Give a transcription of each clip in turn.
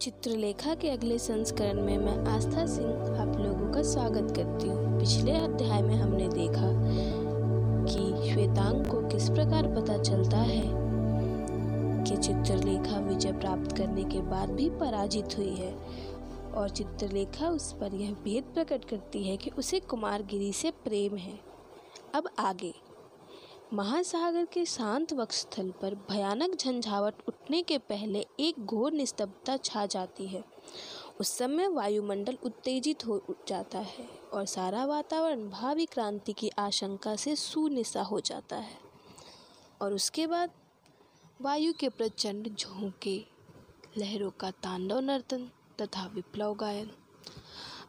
चित्रलेखा के अगले संस्करण में मैं आस्था सिंह आप लोगों का स्वागत करती हूँ। पिछले अध्याय में हमने देखा कि श्वेतांग को किस प्रकार पता चलता है कि चित्रलेखा विजय प्राप्त करने के बाद भी पराजित हुई है और चित्रलेखा उस पर यह भेद प्रकट करती है कि उसे कुमारगिरी से प्रेम है। अब आगे। महासागर के शांत वक्षस्थल पर भयानक झंझावट उठने के पहले एक घोर निस्तब्धता छा जाती है। उस समय वायुमंडल उत्तेजित हो जाता है और सारा वातावरण भावी क्रांति की आशंका से सुनिशा हो जाता है। और उसके बाद वायु के प्रचंड झोंके, लहरों का तांडव नर्तन तथा विप्लव गायन।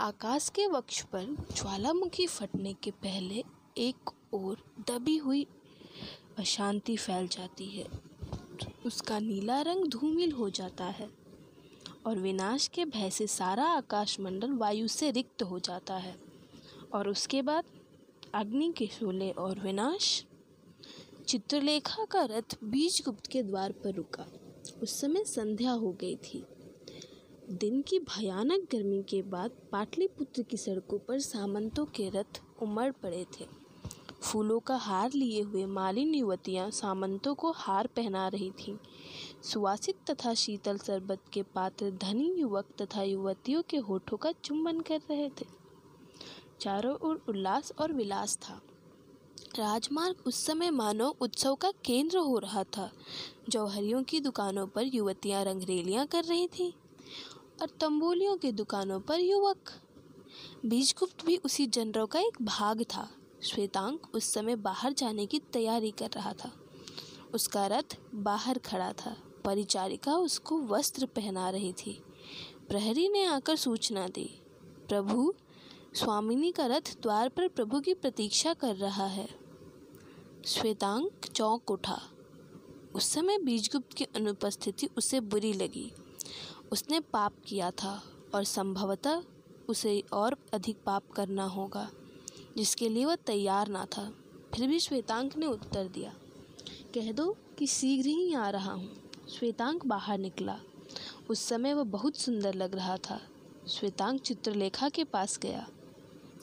आकाश के वक्ष पर ज्वालामुखी फटने के पहले एक और दबी हुई अशांति फैल जाती है। उसका नीला रंग धूमिल हो जाता है और विनाश के भय से सारा आकाशमंडल वायु से रिक्त हो जाता है। और उसके बाद अग्नि के शोले और विनाश। चित्रलेखा का रथ बीजगुप्त के द्वार पर रुका। उस समय संध्या हो गई थी। दिन की भयानक गर्मी के बाद पाटलिपुत्र की सड़कों पर सामंतों के रथ उमड़ पड़े थे। फूलों का हार लिए हुए मालिन युवतियाँ सामंतों को हार पहना रही थीं। सुवासित तथा शीतल शरबत के पात्र धनी युवक तथा युवतियों के होठों का चुंबन कर रहे थे। चारों ओर उल्लास और विलास था। राजमार्ग उस समय मानो उत्सव का केंद्र हो रहा था। जौहरियों की दुकानों पर युवतियाँ रंगरेलियाँ कर रही थीं और तंबोलियों की दुकानों पर युवक। बीजगुप्त भी उसी जनरों का एक भाग था। श्वेतांग उस समय बाहर जाने की तैयारी कर रहा था। उसका रथ बाहर खड़ा था। परिचारिका उसको वस्त्र पहना रही थी। प्रहरी ने आकर सूचना दी, प्रभु, स्वामिनी का रथ द्वार पर प्रभु की प्रतीक्षा कर रहा है। श्वेतांक चौंक उठा। उस समय बीजगुप्त की अनुपस्थिति उसे बुरी लगी। उसने पाप किया था और संभवतः उसे और अधिक पाप करना होगा। जिसके लिए वह तैयार ना था। फिर भी श्वेतांक ने उत्तर दिया, कह दो कि शीघ्र ही आ रहा हूँ। श्वेतांक बाहर निकला। उस समय वह बहुत सुंदर लग रहा था। श्वेतांक चित्रलेखा के पास गया।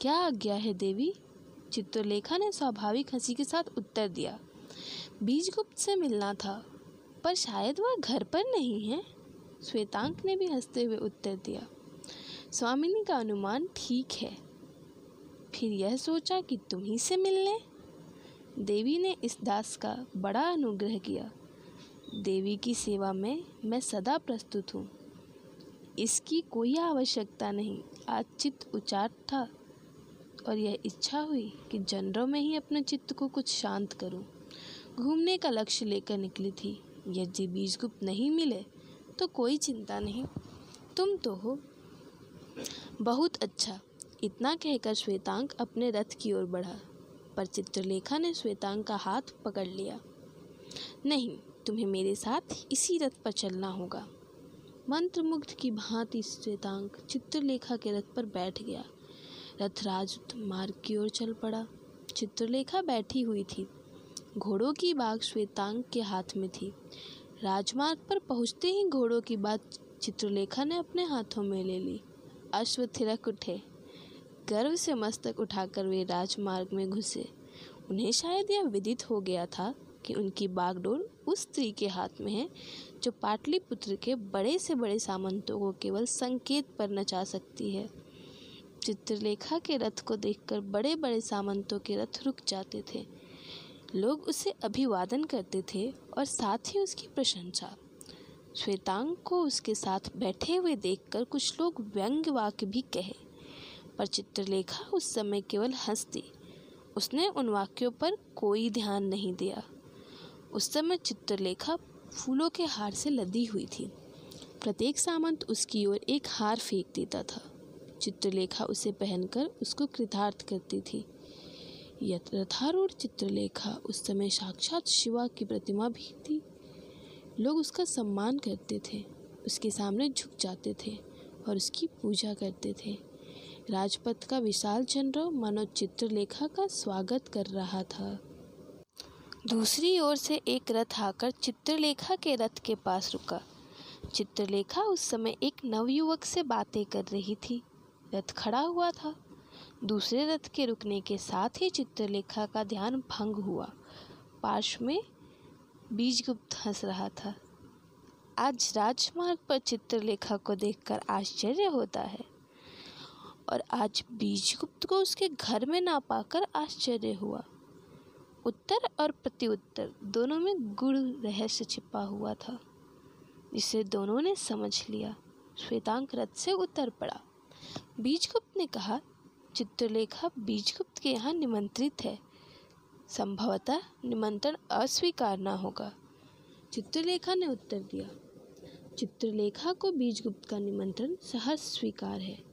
क्या आज्ञा है देवी? चित्रलेखा ने स्वाभाविक हँसी के साथ उत्तर दिया, बीजगुप्त से मिलना था, पर शायद वह घर पर नहीं है? श्वेतांक ने भी हँसते हुए उत्तर दिया, स्वामिनी का अनुमान ठीक है। फिर यह सोचा कि तुम ही से मिलने देवी ने इस दास का बड़ा अनुग्रह किया। देवी की सेवा में मैं सदा प्रस्तुत हूँ। इसकी कोई आवश्यकता नहीं, आज चित्त उचाट था और यह इच्छा हुई कि जनरों में ही अपने चित्त को कुछ शांत करूँ। घूमने का लक्ष्य लेकर निकली थी। यदि बीजगुप्त नहीं मिले तो कोई चिंता नहीं। तुम तो हो। बहुत अच्छा। इतना कहकर श्वेतांक अपने रथ की ओर बढ़ा, पर चित्रलेखा ने श्वेतांक का हाथ पकड़ लिया। नहीं, तुम्हें मेरे साथ इसी रथ पर चलना होगा। मंत्रमुग्ध की भांति श्वेतांक चित्रलेखा के रथ पर बैठ गया। रथराज मार्ग की ओर चल पड़ा। चित्रलेखा बैठी हुई थी। घोड़ों की बाग श्वेतांग के हाथ में थी। राजमार्ग पर पहुँचते ही घोड़ों की बात चित्रलेखा ने अपने हाथों में ले ली। अश्व थिरक उठे। गर्व से मस्तक उठाकर वे राजमार्ग में घुसे। उन्हें शायद यह विदित हो गया था कि उनकी बागडोर उस स्त्री के हाथ में है, जो पाटलिपुत्र के बड़े से बड़े सामंतों को केवल संकेत पर नचा सकती है। चित्रलेखा के रथ को देखकर बड़े बड़े सामंतों के रथ रुक जाते थे। लोग उसे अभिवादन करते थे और साथ ही उसकी प्रशंसा। श्वेतांग को उसके साथ बैठे हुए देखकर कुछ लोग व्यंग्य वाक्य भी कहे। पर चित्रलेखा उस समय केवल हंसती। उसने उन वाक्यों पर कोई ध्यान नहीं दिया। उस समय चित्रलेखा फूलों के हार से लदी हुई थी। प्रत्येक सामंत उसकी ओर एक हार फेंक देता था। चित्रलेखा उसे पहनकर उसको कृतार्थ करती थी। रथारूढ़ चित्रलेखा उस समय साक्षात शिवा की प्रतिमा भी थी लोग उसका सम्मान करते थे, उसके सामने झुक जाते थे और उसकी पूजा करते थे। राजपथ का विशाल चंद्र मनोज चित्रलेखा का स्वागत कर रहा था। दूसरी ओर से एक रथ आकर चित्रलेखा के रथ के पास रुका। चित्रलेखा उस समय एक नवयुवक से बातें कर रही थी। रथ खड़ा हुआ था। दूसरे रथ के रुकने के साथ ही चित्रलेखा का ध्यान भंग हुआ। पार्श्व में बीजगुप्त हंस रहा था। आज राजमार्ग पर चित्रलेखा को देखकर आश्चर्य होता है। और आज बीजगुप्त को उसके घर में ना पाकर आश्चर्य हुआ। उत्तर और प्रत्युत्तर दोनों में गुड़ रहस्य छिपा हुआ था। इसे दोनों ने समझ लिया। श्वेतांक रथ से उतर पड़ा। बीजगुप्त ने कहा, चित्रलेखा बीजगुप्त के यहाँ निमंत्रित है। संभवतः निमंत्रण अस्वीकार ना होगा। चित्रलेखा ने उत्तर दिया, चित्रलेखा को बीजगुप्त का निमंत्रण सहज स्वीकार है।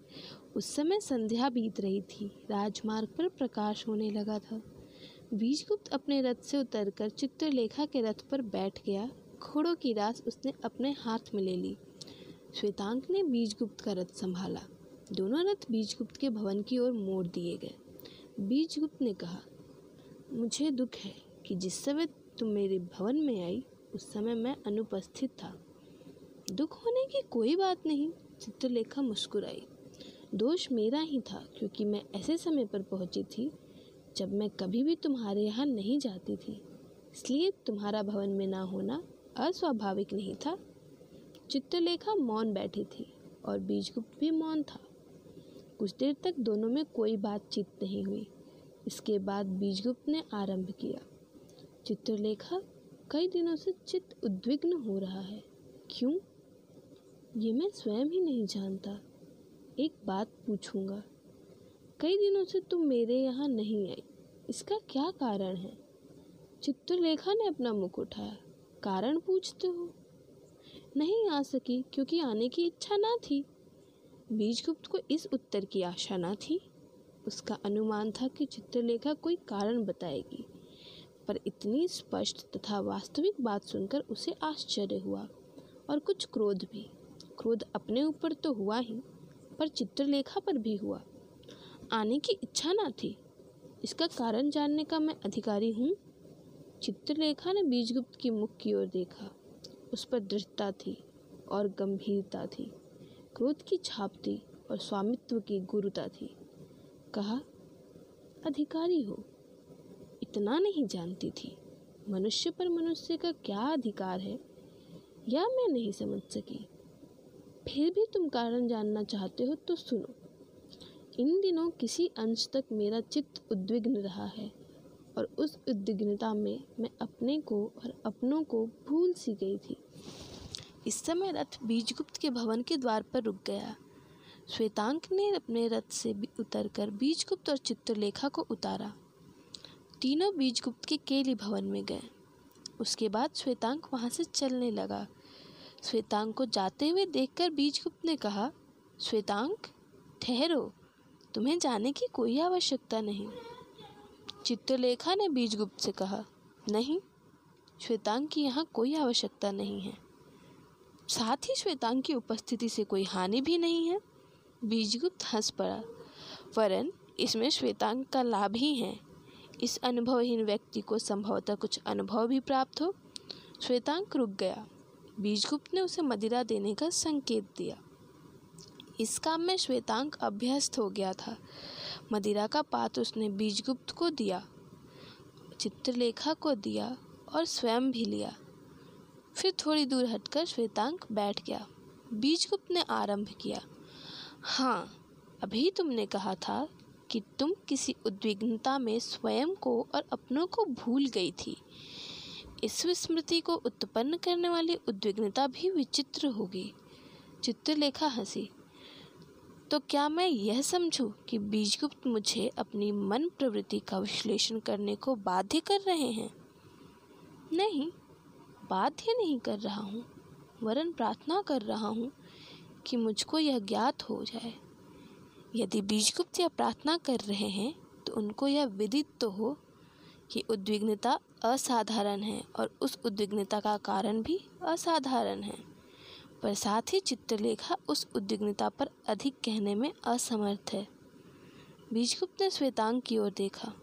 उस समय संध्या बीत रही थी। राजमार्ग पर प्रकाश होने लगा था। बीजगुप्त अपने रथ से उतरकर चित्रलेखा के रथ पर बैठ गया। घोड़ों की रास उसने अपने हाथ में ले ली। श्वेतांक ने बीजगुप्त का रथ संभाला। दोनों रथ बीजगुप्त के भवन की ओर मोड़ दिए गए। बीजगुप्त ने कहा, मुझे दुख है कि जिस समय तुम मेरे भवन में आई, उस समय मैं अनुपस्थित था। दुख होने की कोई बात नहीं। चित्रलेखा मुस्कुराई। दोष मेरा ही था क्योंकि मैं ऐसे समय पर पहुँची थी जब मैं कभी भी तुम्हारे यहाँ नहीं जाती थी। इसलिए तुम्हारा भवन में ना होना अस्वाभाविक नहीं था। चित्रलेखा मौन बैठी थी और बीजगुप्त भी मौन था। कुछ देर तक दोनों में कोई बातचीत नहीं हुई। इसके बाद बीजगुप्त ने आरंभ किया। चित्रलेखा कई दिनों से चित्त उद्विग्न हो रहा है। क्यों? ये मैं स्वयं ही नहीं जानता। एक बात पूछूँगा। कई दिनों से तुम मेरे यहाँ नहीं आई। इसका क्या कारण है? चित्रलेखा ने अपना मुख उठाया। कारण पूछते हो? नहीं आ सकी, क्योंकि आने की इच्छा ना थी। बीजगुप्त को इस उत्तर की आशा ना थी। उसका अनुमान था कि चित्रलेखा कोई कारण बताएगी। पर इतनी स्पष्ट तथा वास्तविक बात सुनकर उसे आश्चर्य हुआ, और कुछ क्रोध भी। क्रोध अपने ऊपर तो हुआ ही। पर चित्रलेखा पर भी हुआ। आने की इच्छा ना थी। इसका कारण जानने का मैं अधिकारी हूँ। चित्रलेखा ने बीजगुप्त की मुख की ओर देखा। उस पर दृढ़ता थी और गंभीरता थी। क्रोध की छाप थी और स्वामित्व की गुरुता थी। कहा, अधिकारी हो। इतना नहीं जानती थी। मनुष्य पर मनुष्य का क्या अधिकार है? या मैं नहीं समझ सकी? फिर भी तुम कारण जानना चाहते हो तो सुनो। इन दिनों किसी अंश तक मेरा चित्त उद्विग्न रहा है और उस उद्विग्नता में मैं अपने को और अपनों को भूल सी गई थी। इस समय रथ बीजगुप्त के भवन के द्वार पर रुक गया। श्वेतांक ने अपने रथ से उतरकर बीजगुप्त और चित्रलेखा को उतारा। तीनों बीजगुप्त के केली भवन में गए। उसके बाद श्वेतांक वहाँ से चलने लगा। श्वेतांक को जाते हुए देखकर बीजगुप्त ने कहा श्वेतांक ठहरो। तुम्हें जाने की कोई आवश्यकता नहीं। चित्रलेखा ने बीजगुप्त से कहा, नहीं श्वेतांक की यहाँ कोई आवश्यकता नहीं है। साथ ही श्वेतांक की उपस्थिति से कोई हानि भी नहीं है। बीजगुप्त हंस पड़ा, वरन इसमें श्वेतांक का लाभ ही है। इस अनुभवहीन व्यक्ति को संभवतः कुछ अनुभव भी प्राप्त हो। श्वेतांक रुक गया। बीजगुप्त ने उसे मदिरा देने का संकेत दिया। इस काम में श्वेतांक अभ्यस्त हो गया था। मदिरा का पात्र उसने बीजगुप्त को दिया, चित्रलेखा को दिया और स्वयं भी लिया। फिर थोड़ी दूर हटकर श्वेतांक बैठ गया। बीजगुप्त ने आरंभ किया हाँ अभी तुमने कहा था कि तुम किसी उद्विग्नता में स्वयं को और अपनों को भूल गई थी। इस विस्मृति को उत्पन्न करने वाली उद्विग्नता भी विचित्र होगी। चित्रलेखा हँसी। तो क्या मैं यह समझूं कि बीजगुप्त मुझे अपनी मन प्रवृत्ति का विश्लेषण करने को बाध्य कर रहे हैं? नहीं, बाध्य नहीं कर रहा हूँ। वरन प्रार्थना कर रहा हूँ कि मुझको यह ज्ञात हो जाए। यदि बीजगुप्त यह प्रार्थना कर रहे हैं तो उनको यह विदित तो हो कि उद्विग्नता असाधारण है और उस उद्विग्नता का कारण भी असाधारण है। पर साथ ही चित्रलेखा उस उद्विग्नता पर अधिक कहने में असमर्थ है। बीजगुप्त ने श्वेतांग की ओर देखा।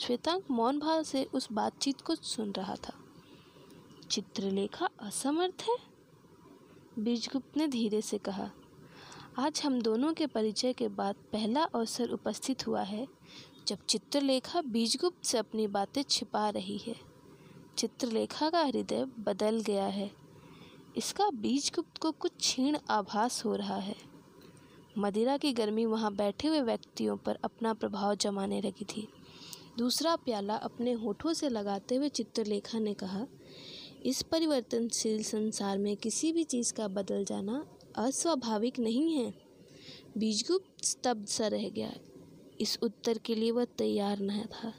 श्वेतांग मौन भाव से उस बातचीत को सुन रहा था। चित्रलेखा असमर्थ है? बीजगुप्त ने धीरे से कहा, आज हम दोनों के परिचय के बाद पहला अवसर उपस्थित हुआ है जब चित्रलेखा बीजगुप्त से अपनी बातें छिपा रही है, चित्रलेखा का हृदय बदल गया है। इसका बीजगुप्त को कुछ क्षीण आभास हो रहा है। मदिरा की गर्मी वहाँ बैठे हुए व्यक्तियों पर अपना प्रभाव जमाने लगी थी। दूसरा प्याला अपने होठों से लगाते हुए चित्रलेखा ने कहा, इस परिवर्तनशील संसार में किसी भी चीज़ का बदल जाना अस्वाभाविक नहीं है। बीजगुप्त स्तब्ध सा रह गया। इस उत्तर के लिए वह तैयार न था।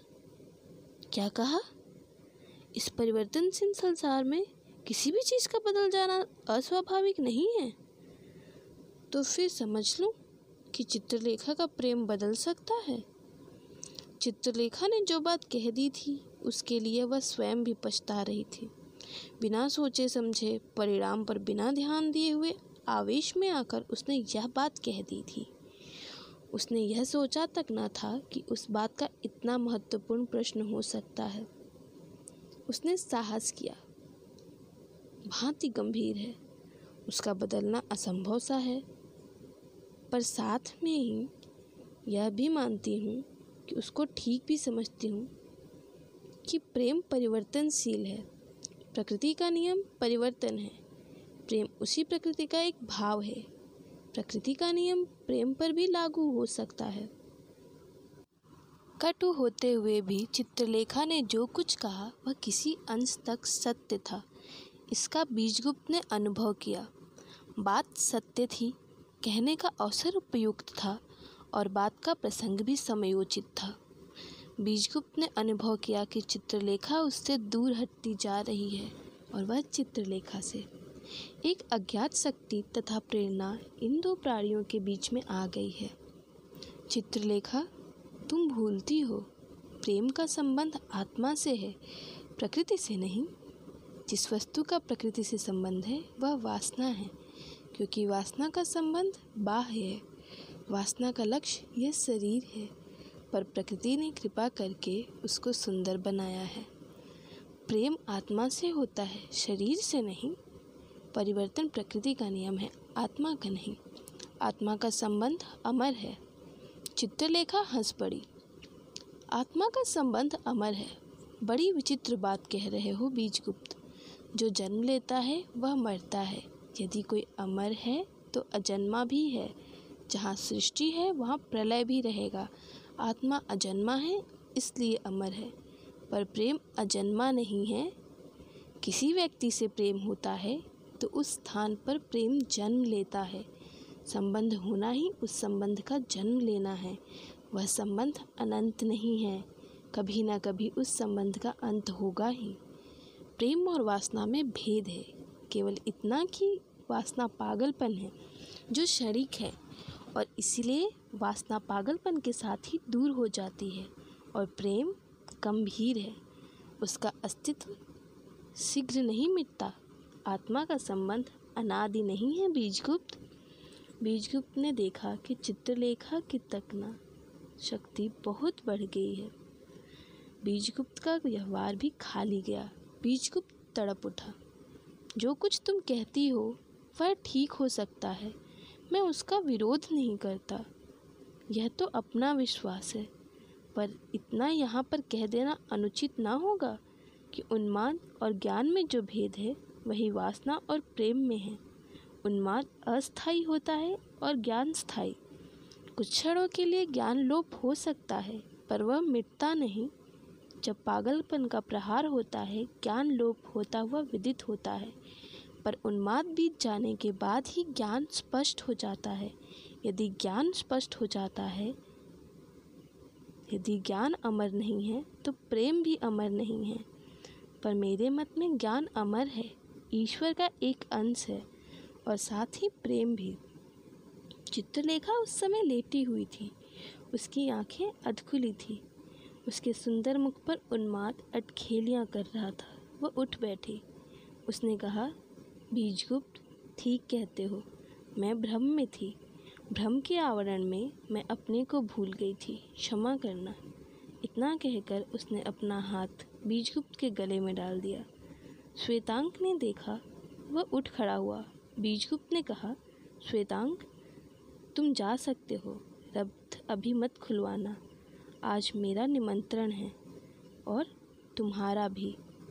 क्या कहा? इस परिवर्तनशील संसार में किसी भी चीज़ का बदल जाना अस्वाभाविक नहीं है। तो फिर समझ लूँ कि चित्रलेखा का प्रेम बदल सकता है। चित्रलेखा ने जो बात कह दी थी, उसके लिए वह स्वयं भी पछता रही थी। बिना सोचे समझे, परिणाम पर बिना ध्यान दिए हुए आवेश में आकर उसने यह बात कह दी थी। उसने यह सोचा तक न था कि उस बात का इतना महत्वपूर्ण प्रश्न हो सकता है। उसने साहस किया। भांति गंभीर है। उसका बदलना असंभव सा है। पर साथ में ही यह भी मानती हूँ कि उसको ठीक भी समझती हूँ कि प्रेम परिवर्तनशील है। प्रकृति का नियम परिवर्तन है। प्रेम उसी प्रकृति का एक भाव है। प्रकृति का नियम प्रेम पर भी लागू हो सकता है। कटु होते हुए भी चित्रलेखा ने जो कुछ कहा, वह किसी अंश तक सत्य था। इसका बीजगुप्त ने अनुभव किया। बात सत्य थी, कहने का अवसर उपयुक्त था और बात का प्रसंग भी समयोचित था। बीजगुप्त ने अनुभव किया कि चित्रलेखा उससे दूर हटती जा रही है और वह चित्रलेखा से एक अज्ञात शक्ति तथा प्रेरणा इन दो प्राणियों के बीच में आ गई है। चित्रलेखा, तुम भूलती हो। प्रेम का संबंध आत्मा से है, प्रकृति से नहीं। जिस वस्तु का प्रकृति से संबंध है, वह वासना है, क्योंकि वासना का संबंध बाह्य है। वासना का लक्ष्य यह शरीर है, पर प्रकृति ने कृपा करके उसको सुंदर बनाया है। प्रेम आत्मा से होता है, शरीर से नहीं। परिवर्तन प्रकृति का नियम है, आत्मा का नहीं। आत्मा का संबंध अमर है। चित्रलेखा हंस पड़ी। आत्मा का संबंध अमर है। बड़ी विचित्र बात कह रहे हो बीजगुप्त। जो जन्म लेता है, वह मरता है। यदि कोई अमर है तो अजन्मा भी है। जहाँ सृष्टि है, वहाँ प्रलय भी रहेगा। आत्मा अजन्मा है, इसलिए अमर है। पर प्रेम अजन्मा नहीं है। किसी व्यक्ति से प्रेम होता है तो उस स्थान पर प्रेम जन्म लेता है। संबंध होना ही उस संबंध का जन्म लेना है। वह संबंध अनंत नहीं है। कभी ना कभी उस संबंध का अंत होगा ही। प्रेम और वासना में भेद है। केवल इतना कि वासना पागलपन है, जो शरीक है, और इसलिए वासना पागलपन के साथ ही दूर हो जाती है, और प्रेम गंभीर है। उसका अस्तित्व शीघ्र नहीं मिटता। आत्मा का संबंध अनादि नहीं है बीजगुप्त। बीजगुप्त ने देखा कि चित्रलेखा की तकना शक्ति बहुत बढ़ गई है। बीजगुप्त का व्यवहार भी खाली गया। बीजगुप्त तड़प उठा। जो कुछ तुम कहती हो, वह ठीक हो सकता है। मैं उसका विरोध नहीं करता। यह तो अपना विश्वास है। पर इतना यहाँ पर कह देना अनुचित ना होगा कि उन्मान और ज्ञान में जो भेद है वही वासना और प्रेम में है। उन्माद अस्थाई होता है और ज्ञान स्थायी। कुछ क्षणों के लिए ज्ञान लोप हो सकता है, पर वह मिटता नहीं। जब पागलपन का प्रहार होता है, ज्ञान लोप होता हुआ विदित होता है। पर उन्माद बीत जाने के बाद ही ज्ञान स्पष्ट हो जाता है। यदि ज्ञान स्पष्ट हो जाता है, यदि ज्ञान अमर नहीं है तो प्रेम भी अमर नहीं है। पर मेरे मत में ज्ञान अमर है। ईश्वर का एक अंश है और साथ ही प्रेम भी। चित्रलेखा उस समय लेटी हुई थी। उसकी आँखें अधखुली थी। उसके सुंदर मुख पर उन्माद अटखेलियाँ कर रहा था। वह उठ बैठी। उसने कहा, बीजगुप्त, ठीक कहते हो। मैं भ्रम में थी। भ्रम के आवरण में मैं अपने को भूल गई थी। क्षमा करना। इतना कहकर उसने अपना हाथ बीजगुप्त के गले में डाल दिया। श्वेतांक ने देखा, वह उठ खड़ा हुआ। बीजगुप्त ने कहा, श्वेतांक, तुम जा सकते हो। रब्त अभी मत खुलवाना। आज मेरा निमंत्रण है और तुम्हारा भी।